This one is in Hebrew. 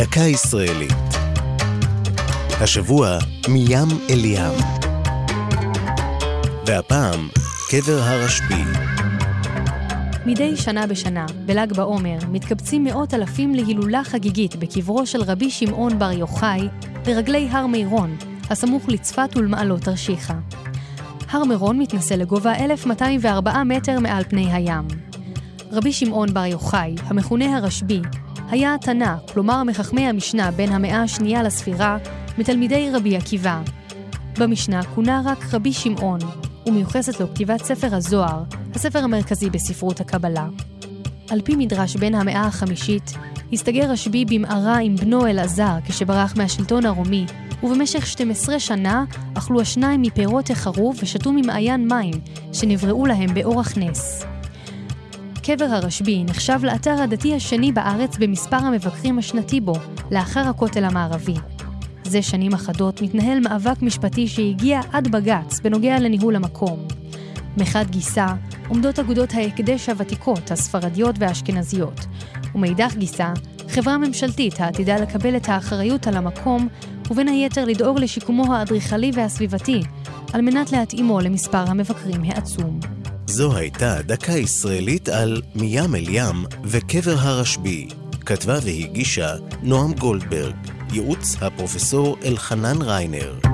דקה ישראלית. השבוע מים אל ים. והפעם, קבר הרשב"י. מדי שנה בשנה, בל"ג בעומר, מתקבצים מאות אלפים להילולה חגיגית בקברו של רבי שמעון בר יוחאי, לרגלי הר מירון, הסמוך לצפת ולמעלות תרשיחא. הר מירון מתנשא לגובה 1,204 מטר מעל פני הים. רבי שמעון בר יוחאי, המכונה הרשב"י, היה התנא, כלומר מחכמי המשנה בין המאה השנייה לספירה, מתלמידי רבי עקיבא. במשנה כונה רק רבי שמעון, ומיוחסת לו כתיבת ספר הזוהר, הספר המרכזי בספרות הקבלה. על פי מדרש בן המאה החמישית, הסתגר רשב"י במערה עם בנו אלעזר כשברח מהשלטון הרומי, ובמשך 12 שנה אכלו השניים מפירות החרוב ושתו ממעיין מים, שנבראו להם באורח נס. קבר הרשב"י נחשב לאתר הדתי השני בארץ במספר המבקרים השנתי בו, לאחר הכותל המערבי. זה שנים אחדות מתנהל מאבק משפטי שהגיע עד בג"ץ בנוגע לניהול המקום. מחד גיסא עומדות אגודות ההקדש הוותיקות, הספרדיות והאשכנזיות, ומאידך גיסא, חברה ממשלתית העתידה לקבל את האחריות על המקום, ובין היתר לדאוג לשיקומו האדריכלי והסביבתי, על מנת להתאימו למספר המבקרים העצום. זו הייתה דקה ישראלית על מים אל ים וקבר הרשב"י. כתבה והגישה נועם גולדברג, ייעוץ הפרופסור אלחנן ריינר.